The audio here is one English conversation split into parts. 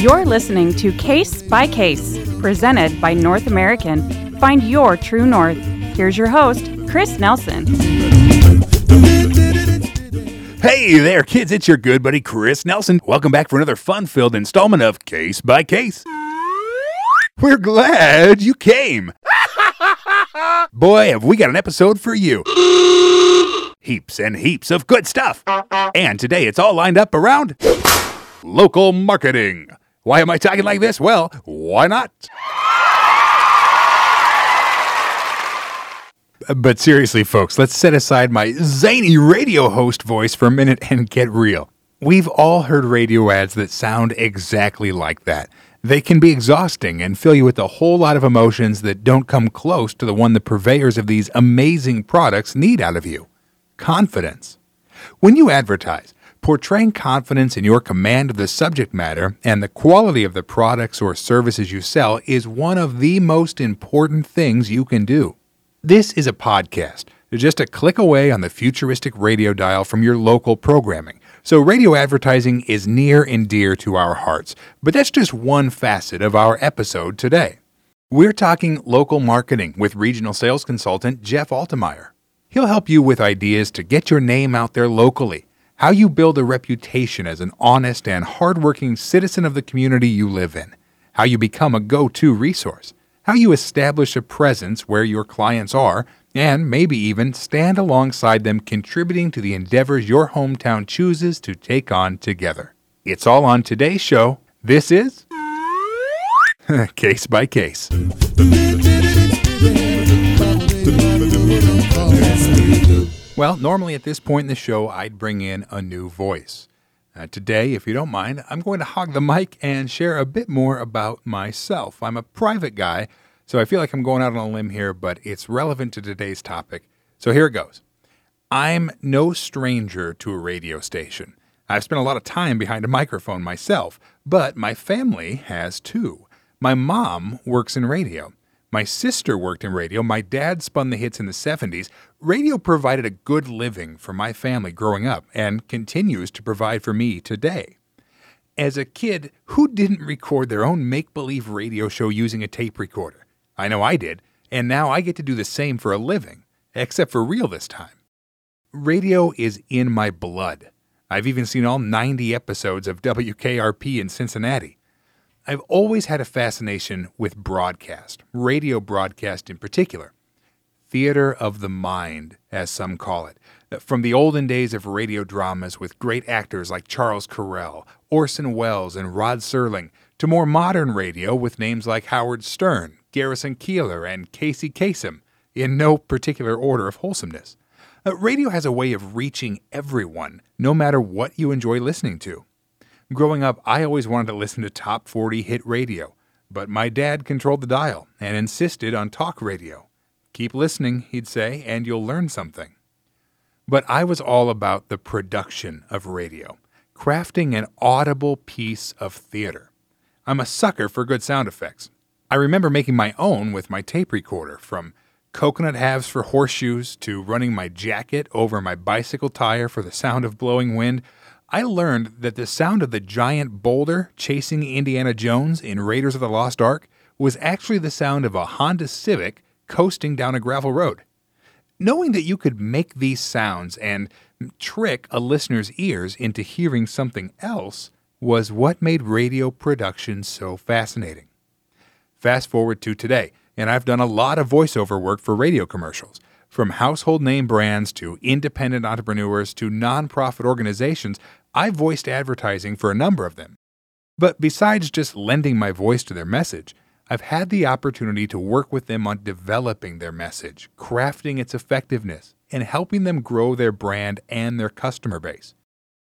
You're listening to Case by Case, presented by North American. Find your true north. Here's your host, Chris Nelson. Hey there, kids. It's your good buddy Chris Nelson. Welcome back for another fun filled installment of Case by Case. We're glad you came. Boy, have we got an episode for you. Heaps and heaps of good stuff. And today it's all lined up around local marketing. Why am I talking like this? Well, why not? But seriously, folks, let's set aside my zany radio host voice for a minute and get real. We've all heard radio ads that sound exactly like that. They can be exhausting and fill you with a whole lot of emotions that don't come close to the one the purveyors of these amazing products need out of you confidence. When you advertise, portraying confidence in your command of the subject matter and the quality of the products or services you sell is one of the most important things you can do. This is a podcast, just a click away on the futuristic radio dial from your local programming. So, radio advertising is near and dear to our hearts, but that's just one facet of our episode today. We're talking local marketing with regional sales consultant Jeff Altemeyer. He'll help you with ideas to get your name out there locally, how you build a reputation as an honest and hardworking citizen of the community you live in, how you become a go to resource how you establish a presence where your clients are, and maybe even stand alongside them contributing to the endeavors your hometown chooses to take on together. It's all on today's show. This is Case by Case. Well, normally at this point in the show, I'd bring in a new voice. Uh, today, if you don't mind, I'm going to hog the mic and share a bit more about myself. I'm a private guy, so I feel like I'm going out on a limb here, but it's relevant to today's topic. So here it goes. I'm no stranger to a radio station. I've spent a lot of time behind a microphone myself, but my family has too. My mom works in radio. My sister worked in radio. My dad spun the hits in the 70s. Radio provided a good living for my family growing up and continues to provide for me today. As a kid, who didn't record their own make believe radio show using a tape recorder? I know I did, and now I get to do the same for a living, except for real this time. Radio is in my blood. I've even seen all 90 episodes of WKRP in Cincinnati. I've always had a fascination with broadcast, radio broadcast in particular. Theater of the mind, as some call it. From the olden days of radio dramas with great actors like Charles Correll, Orson Welles, and Rod Serling, to more modern radio with names like Howard Stern, Garrison Keillor, and Casey Kasem, in no particular order of wholesomeness. Uh, radio has a way of reaching everyone, no matter what you enjoy listening to. Growing up, I always wanted to listen to top 40 hit radio, but my dad controlled the dial and insisted on talk radio. Keep listening, he'd say, and you'll learn something. But I was all about the production of radio, crafting an audible piece of theater. I'm a sucker for good sound effects. I remember making my own with my tape recorder, from coconut halves for horseshoes to running my jacket over my bicycle tire for the sound of blowing wind I learned that the sound of the giant boulder chasing Indiana Jones in Raiders of the Lost Ark was actually the sound of a Honda Civic coasting down a gravel road. Knowing that you could make these sounds and trick a listener's ears into hearing something else was what made radio production so fascinating. Fast forward to today, and I've done a lot of voiceover work for radio commercials. From household name brands to independent entrepreneurs to nonprofit organizations, I voiced advertising for a number of them. But besides just lending my voice to their message, I've had the opportunity to work with them on developing their message, crafting its effectiveness, and helping them grow their brand and their customer base.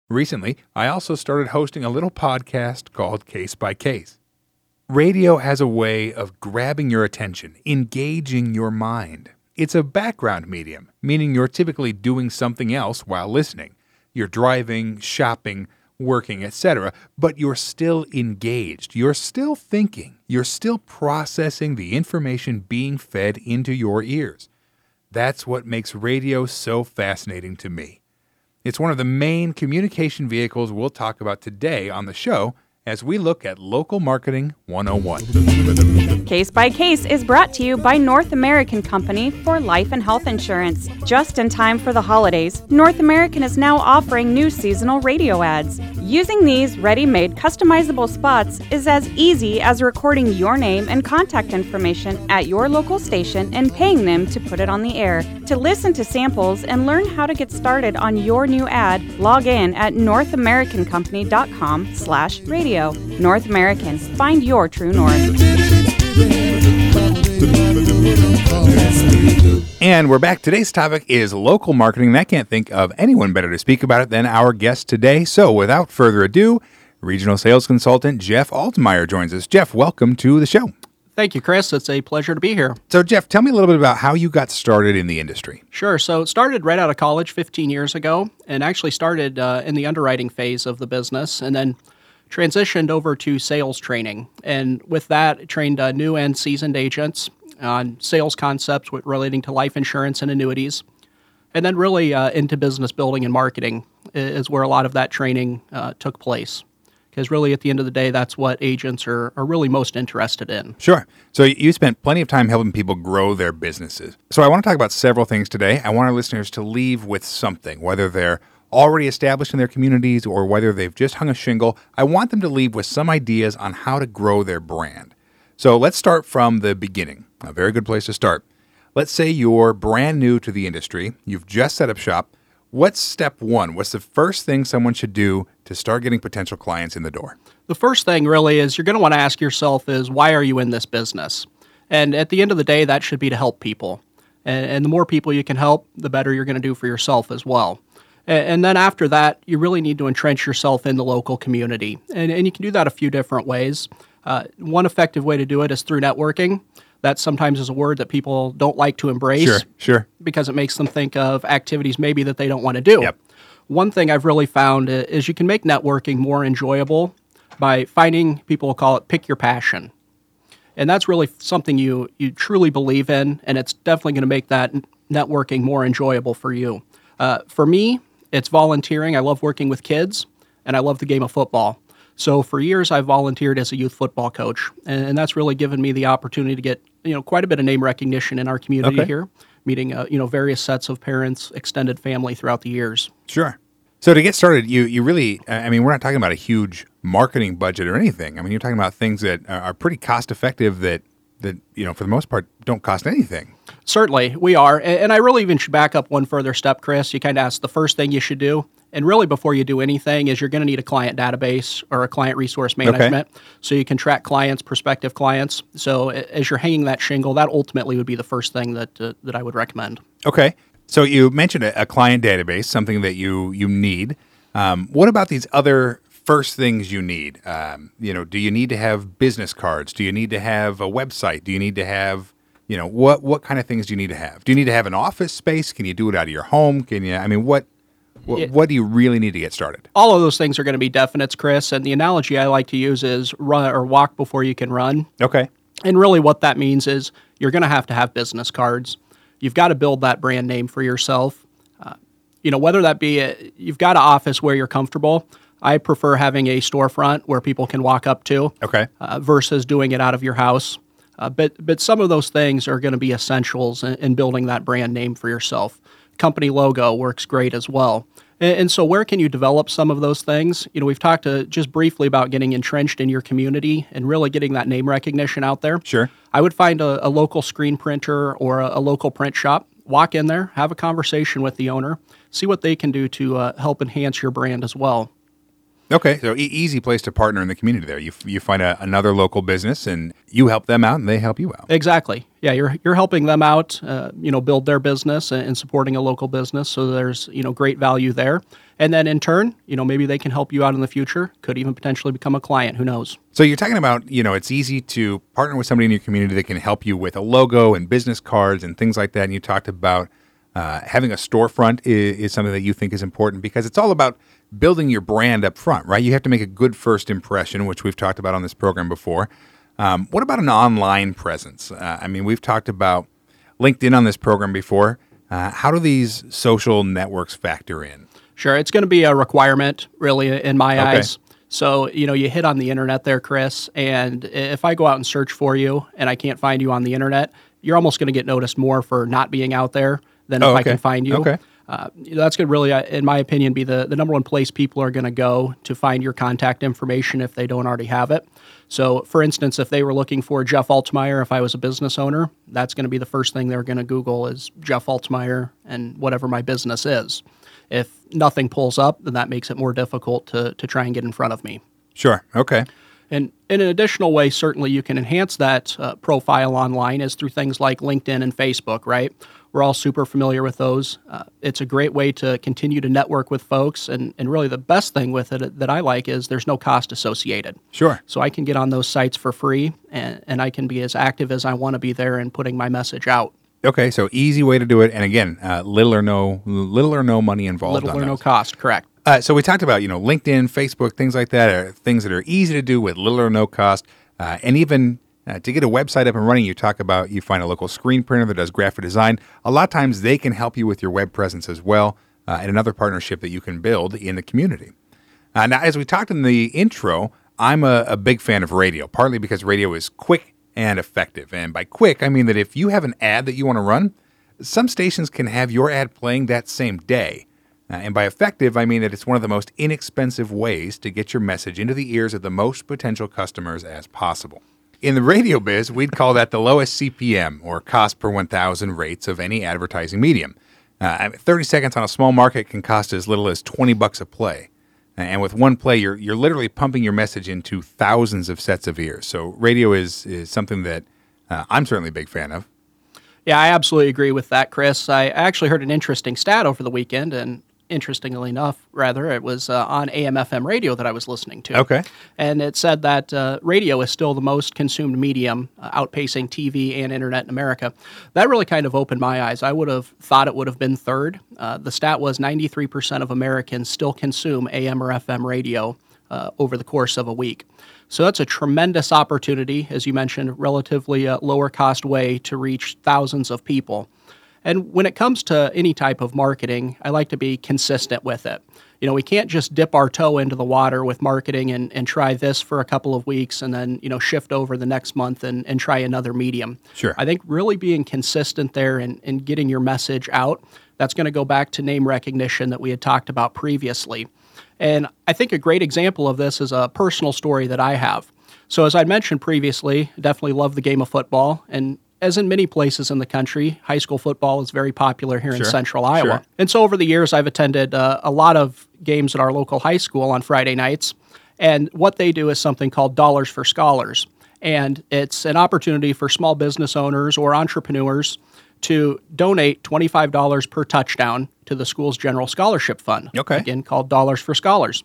Recently, I also started hosting a little podcast called Case by Case. Radio has a way of grabbing your attention, engaging your mind. It's a background medium, meaning you're typically doing something else while listening. You're driving, shopping, working, etc., but you're still engaged. You're still thinking. You're still processing the information being fed into your ears. That's what makes radio so fascinating to me. It's one of the main communication vehicles we'll talk about today on the show, as we look at local marketing 101. Case by Case is brought to you by North American Company for life and health insurance. Just in time for the holidays, North American is now offering new seasonal radio ads. Using these ready made customizable spots is as easy as recording your name and contact information at your local station and paying them to put it on the air. To listen to samples and learn how to get started on your new ad, log in at northamericancompany.com slash radio. North American, find your true north. And we're back. Today's topic is local marketing. and I can't think of anyone better to speak about it than our guest today. So, without further ado, regional sales consultant Jeff Altemeyer joins us. Jeff, welcome to the show. Thank you, Chris. It's a pleasure to be here. So, Jeff, tell me a little bit about how you got started in the industry. Sure. So, it started right out of college 15 years ago and actually started uh, in the underwriting phase of the business and then transitioned over to sales training. And with that, trained uh, new and seasoned agents on sales concepts relating to life insurance and annuities. And then, really, uh, into business building and marketing is where a lot of that training uh, took place. Because, really, at the end of the day, that's what agents are, are really most interested in. Sure. So, you spent plenty of time helping people grow their businesses. So, I want to talk about several things today. I want our listeners to leave with something, whether they're already established in their communities or whether they've just hung a shingle, I want them to leave with some ideas on how to grow their brand. So let's start from the beginning. A very good place to start. Let's say you're brand new to the industry, you've just set up shop. What's step one? What's the first thing someone should do to start getting potential clients in the door? The first thing really is you're going to want to ask yourself is why are you in this business? And at the end of the day, that should be to help people. And, and the more people you can help, the better you're going to do for yourself as well. And then after that, you really need to entrench yourself in the local community. And, and you can do that a few different ways. Uh, one effective way to do it is through networking. That sometimes is a word that people don't like to embrace. Sure, sure. Because it makes them think of activities maybe that they don't want to do. Yep. One thing I've really found is you can make networking more enjoyable by finding people call it pick your passion. And that's really something you, you truly believe in, and it's definitely going to make that networking more enjoyable for you. Uh, for me, it's volunteering. I love working with kids, and I love the game of football. So for years, I've volunteered as a youth football coach, and, and that's really given me the opportunity to get you know quite a bit of name recognition in our community okay. here, meeting uh, you know various sets of parents, extended family throughout the years. Sure. So to get started, you you really, I mean, we're not talking about a huge marketing budget or anything. I mean, you're talking about things that are pretty cost effective that that you know for the most part don't cost anything. Certainly, we are. And I really even should back up one further step, Chris. You kind of asked the first thing you should do. And really, before you do anything, is you're going to need a client database or a client resource management okay. so you can track clients, prospective clients. So as you're hanging that shingle, that ultimately would be the first thing that uh, that I would recommend. Okay. So you mentioned a, a client database, something that you you need. Um, what about these other first things you need? Um, you know, do you need to have business cards? Do you need to have a website? Do you need to have you know what what kind of things do you need to have? Do you need to have an office space? Can you do it out of your home? Can you? I mean, what what, what do you really need to get started? All of those things are going to be definites, Chris. And the analogy I like to use is run or walk before you can run. Okay. And really, what that means is you're going to have to have business cards. You've got to build that brand name for yourself. Uh, you know, whether that be a, you've got an office where you're comfortable. I prefer having a storefront where people can walk up to Okay. uh, versus doing it out of your house. Uh, but but some of those things are going to be essentials in, in building that brand name for yourself. Company logo works great as well. And, and so, where can you develop some of those things? You know, we've talked to just briefly about getting entrenched in your community and really getting that name recognition out there. Sure. I would find a, a local screen printer or a, a local print shop. Walk in there, have a conversation with the owner, see what they can do to uh, help enhance your brand as well. Okay, so e- easy place to partner in the community. There, you f- you find a, another local business, and you help them out, and they help you out. Exactly. Yeah, you're you're helping them out, uh, you know, build their business and, and supporting a local business. So there's you know great value there, and then in turn, you know, maybe they can help you out in the future. Could even potentially become a client. Who knows? So you're talking about, you know, it's easy to partner with somebody in your community that can help you with a logo and business cards and things like that. And you talked about uh, having a storefront is, is something that you think is important because it's all about building your brand up front, right? You have to make a good first impression, which we've talked about on this program before. Um, what about an online presence? Uh, I mean, we've talked about LinkedIn on this program before. Uh, how do these social networks factor in? Sure, it's going to be a requirement, really, in my Okay. eyes. So, you know, you hit on the internet there, Chris, and if I go out and search for you and I can't find you on the internet, you're almost going to get noticed more for not being out there than Oh, if I can find you. Okay. Uh, that's going to really, uh, in my opinion, be the, the number one place people are going to go to find your contact information if they don't already have it. So, for instance, if they were looking for Jeff Altemeyer, if I was a business owner, that's going to be the first thing they're going to Google is Jeff Altemeyer and whatever my business is. If nothing pulls up, then that makes it more difficult to, to try and get in front of me. Sure. Okay. And in an additional way, certainly you can enhance that uh, profile online is through things like LinkedIn and Facebook, right? We're all super familiar with those. Uh, it's a great way to continue to network with folks. And, and really, the best thing with it that I like is there's no cost associated. Sure. So I can get on those sites for free and, and I can be as active as I want to be there and putting my message out. Okay. So easy way to do it, and again, uh, little or no, little or no money involved. Little or no cost, correct. Uh, so we talked about you know LinkedIn, Facebook, things like that are things that are easy to do with little or no cost, uh, and even uh, to get a website up and running. You talk about you find a local screen printer that does graphic design. A lot of times they can help you with your web presence as well, uh, and another partnership that you can build in the community. Uh, now, as we talked in the intro, I'm a, a big fan of radio, partly because radio is quick and effective. And by quick, I mean that if you have an ad that you want to run, some stations can have your ad playing that same day. And by effective, I mean that it's one of the most inexpensive ways to get your message into the ears of the most potential customers as possible. In the radio biz, we'd call that the lowest CPM or cost per 1,000 rates of any advertising medium. Uh, 30 seconds on a small market can cost as little as 20 bucks a play. And with one play, you're, you're literally pumping your message into thousands of sets of ears. So radio is, is something that uh, I'm certainly a big fan of. Yeah, I absolutely agree with that, Chris. I actually heard an interesting stat over the weekend, and interestingly enough, rather, it was uh, on AM/FM radio that I was listening to. Okay. and it said that uh, radio is still the most consumed medium, uh, outpacing TV and internet in America. That really kind of opened my eyes. I would have thought it would have been third. Uh, the stat was 93% of Americans still consume AM or FM radio uh, over the course of a week. So that's a tremendous opportunity, as you mentioned, relatively uh, lower cost way to reach thousands of people. And when it comes to any type of marketing, I like to be consistent with it. You know, we can't just dip our toe into the water with marketing and, and try this for a couple of weeks and then, you know, shift over the next month and, and try another medium. Sure. I think really being consistent there and, and getting your message out, that's going to go back to name recognition that we had talked about previously. And I think a great example of this is a personal story that I have. So, as I mentioned previously, definitely love the game of football. And as in many places in the country, high school football is very popular here in central Iowa. sure. And so, over the years, I've attended uh, a lot of games at our local high school on Friday nights. And what they do is something called Dollars for Scholars. And it's an opportunity for small business owners or entrepreneurs to donate $25 per touchdown to the school's general scholarship fund. Okay. Again, called Dollars for Scholars.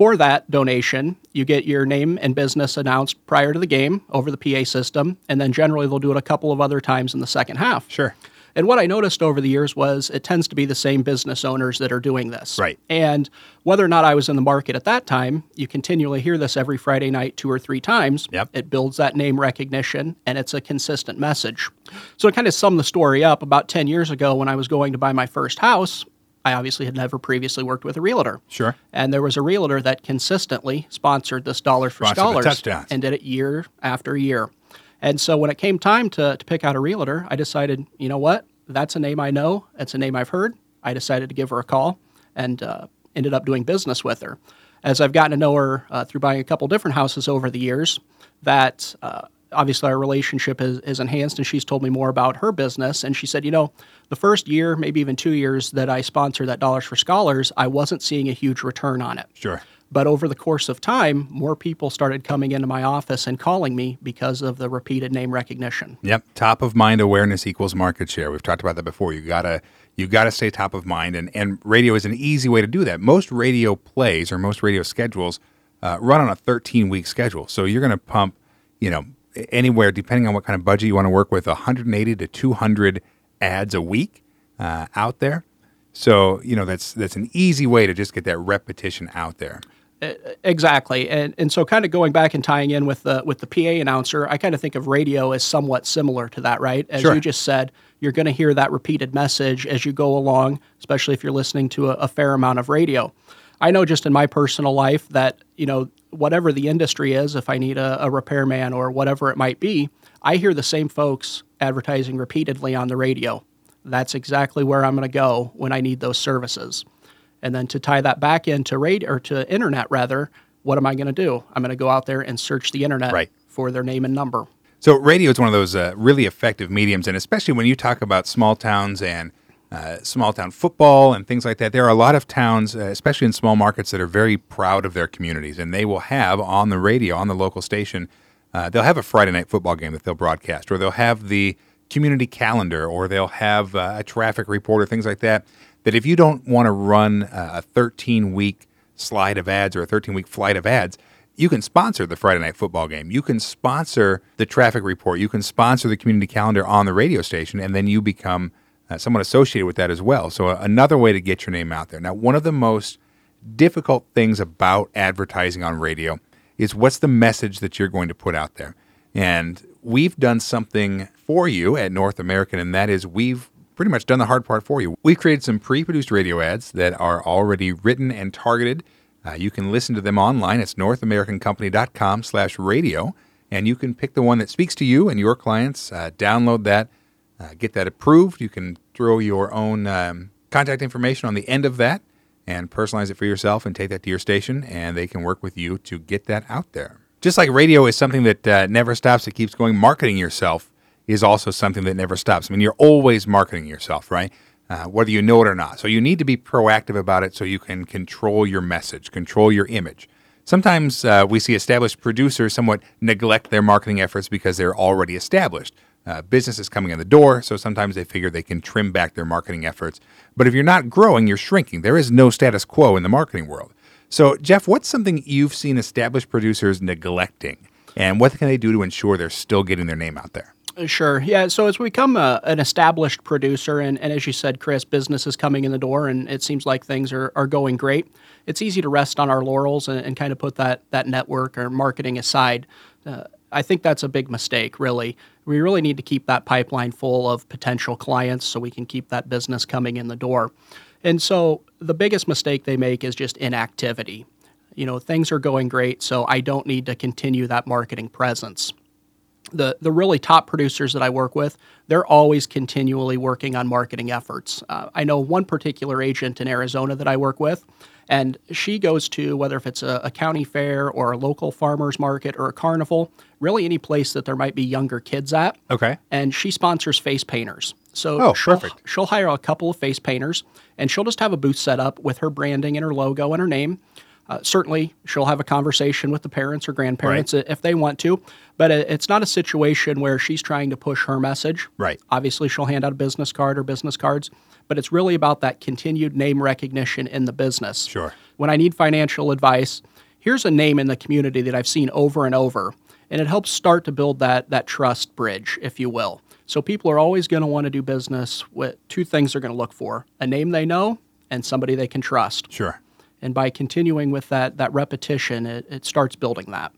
For that donation, you get your name and business announced prior to the game over the PA system, and then generally they'll do it a couple of other times in the second half. Sure. And what I noticed over the years was it tends to be the same business owners that are doing this. Right. And whether or not I was in the market at that time, you continually hear this every Friday night, two or three times. Yep. It builds that name recognition and it's a consistent message. So to kind of sum the story up, about 10 years ago when I was going to buy my first house, I obviously had never previously worked with a realtor. Sure. And there was a realtor that consistently sponsored this Dollars for Sponsored the Scholars and did it year after year. And so when it came time to, to pick out a realtor, I decided, you know what? That's a name I know. That's a name I've heard. I decided to give her a call and uh, ended up doing business with her. As I've gotten to know her uh, through buying a couple different houses over the years, that uh, obviously our relationship is, is enhanced and she's told me more about her business. And she said, you know, the first year, maybe even two years that I sponsored that Dollars for Scholars, I wasn't seeing a huge return on it. Sure. But over the course of time, more people started coming into my office and calling me because of the repeated name recognition. Yep. Top of mind awareness equals market share. We've talked about that before. You gotta you gotta stay top of mind, and and radio is an easy way to do that. Most radio plays or most radio schedules uh, run on a 13 week schedule, so you're gonna pump, you know, anywhere depending on what kind of budget you want to work with, 180 to 200 ads a week uh, out there. So you know that's that's an easy way to just get that repetition out there. Exactly, and and so kind of going back and tying in with the with the PA announcer, I kind of think of radio as somewhat similar to that, right? As Sure. you just said, you're going to hear that repeated message as you go along, especially if you're listening to a, a fair amount of radio. I know just in my personal life that, you know, whatever the industry is, if I need a, a repairman or whatever it might be, I hear the same folks advertising repeatedly on the radio. That's exactly where I'm going to go when I need those services. And then to tie that back into radio or to internet rather, what am I going to do? I'm going to go out there and search the internet Right. for their name and number. So radio is one of those uh, really effective mediums, and especially when you talk about small towns and uh, small town football and things like that. There are a lot of towns, uh, especially in small markets, that are very proud of their communities, and they will have on the radio, on the local station, uh, they'll have a Friday night football game that they'll broadcast, or they'll have the community calendar, or they'll have uh, a traffic report, or things like that. That if you don't want to run uh, a 13 week slide of ads or a 13 week flight of ads, you can sponsor the Friday night football game. You can sponsor the traffic report. You can sponsor the community calendar on the radio station, and then you become uh, somewhat associated with that as well. So, another way to get your name out there. Now, one of the most difficult things about advertising on radio is what's the message that you're going to put out there. And we've done something for you at North American, and that is we've pretty much done the hard part for you. We've created some pre produced radio ads that are already written and targeted. Uh, you can listen to them online. It's northamericancompany.com slash radio. And you can pick the one that speaks to you and your clients, uh, download that, uh, get that approved. You can throw your own um, contact information on the end of that and personalize it for yourself and take that to your station, and they can work with you to get that out there. Just like radio is something that uh, never stops, it keeps going, marketing yourself is also something that never stops. I mean, you're always marketing yourself, right? Uh, whether you know it or not. So you need to be proactive about it so you can control your message, control your image. Sometimes uh, we see established producers somewhat neglect their marketing efforts because they're already established. Uh, business is coming in the door, so sometimes they figure they can trim back their marketing efforts. But if you're not growing, you're shrinking. There is no status quo in the marketing world. So, Jeff, what's something you've seen established producers neglecting? And what can they do to ensure they're still getting their name out there? Uh, Sure. Yeah. So as we become a, an established producer, and, and as you said, Chris, business is coming in the door, and it seems like things are, are going great. It's easy to rest on our laurels and, and kind of put that that network or marketing aside. Uh, I think that's a big mistake. Really, we really need to keep that pipeline full of potential clients so we can keep that business coming in the door. And so the biggest mistake they make is just inactivity. You know, things are going great, so I don't need to continue that marketing presence the the really top producers that I work with, they're always continually working on marketing efforts. Uh, I know one particular agent in Arizona that I work with, and she goes to whether if it's a, a county fair or a local farmers market or a carnival, really any place that there might be younger kids at. Okay. And she sponsors face painters. So Oh, she'll, perfect. she'll hire a couple of face painters, and she'll just have a booth set up with her branding and her logo and her name. Uh, certainly, she'll have a conversation with the parents or grandparents i- if they want to, but it's not a situation where she's trying to push her message. Right. Obviously, she'll hand out a business card or business cards, but it's really about that continued name recognition in the business. Sure. When I need financial advice, here's a name in the community that I've seen over and over, and it helps start to build that that trust bridge, if you will. So people are always going to want to do business with two things they're going to look for: a name they know and somebody they can trust. Sure. And by continuing with that that repetition, it, it starts building that.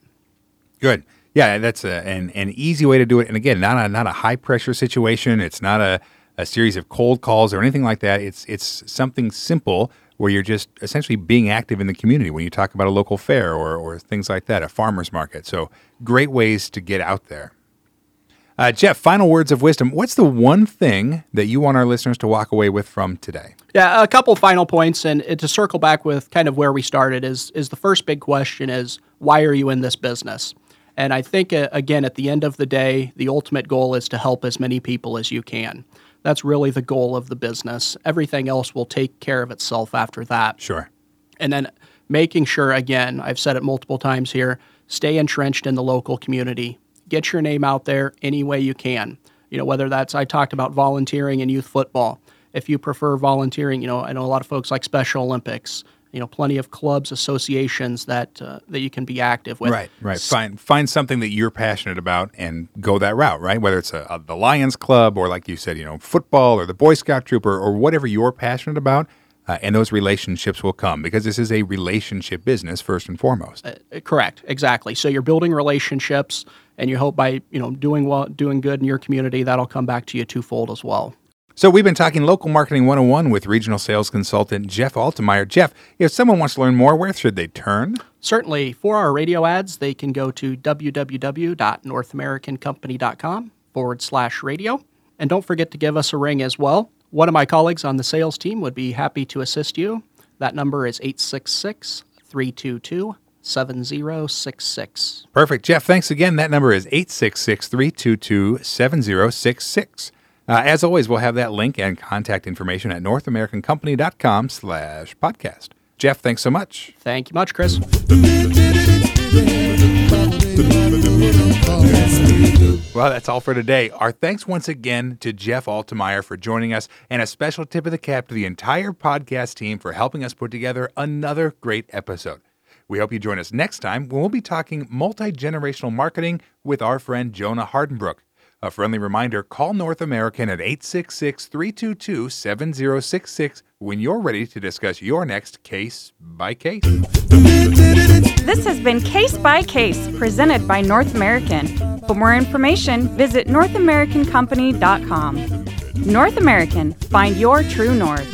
Good. Yeah, that's a, an, an easy way to do it. And again, not a, not a high pressure situation. It's not a, a series of cold calls or anything like that. It's, it's something simple where you're just essentially being active in the community when you talk about a local fair or, or things like that, a farmer's market. So great ways to get out there. Uh, Jeff, final words of wisdom. What's the one thing that you want our listeners to walk away with from today? Yeah, a couple final points, and to circle back with kind of where we started is is the first big question is why are you in this business? And I think uh, again at the end of the day, the ultimate goal is to help as many people as you can. That's really the goal of the business. Everything else will take care of itself after that. Sure. And then making sure, again, I've said it multiple times here, stay entrenched in the local community. Get your name out there any way you can. You know, whether that's, I talked about volunteering in youth football. If you prefer volunteering, you know, I know a lot of folks like Special Olympics, you know, plenty of clubs, associations that, uh, that you can be active with. Right, right. Find find something that you're passionate about and go that route. Right, whether it's a, a, the Lions Club or, like you said, you know, football or the Boy Scout troop or, or whatever you're passionate about, uh, and those relationships will come because this is a relationship business first and foremost. Uh, Correct, exactly. So you're building relationships, and you hope by you know doing well, doing good in your community, that'll come back to you twofold as well. So we've been talking local marketing 101 with regional sales consultant Jeff Altemeyer. Jeff, if someone wants to learn more, where should they turn? Certainly, for our radio ads, they can go to www.northamericancompany.com forward slash radio. And don't forget to give us a ring as well. One of my colleagues on the sales team would be happy to assist you. That number is 866 322 7066. Perfect. Jeff, thanks again. That number is 866 322 7066. Uh, as always, we'll have that link and contact information at northamericancompany.com slash podcast. Jeff, thanks so much. Thank you much, Chris. Well, that's all for today. Our thanks once again to Jeff Altemeyer for joining us, and a special tip of the cap to the entire podcast team for helping us put together another great episode. We hope you join us next time when we'll be talking multi generational marketing with our friend Jonah Hardenbrook. A friendly reminder call North American at 866 322 7066 when you're ready to discuss your next case by case. This has been Case by Case, presented by North American. For more information, visit NorthAmericanCompany.com. North American, find your true north.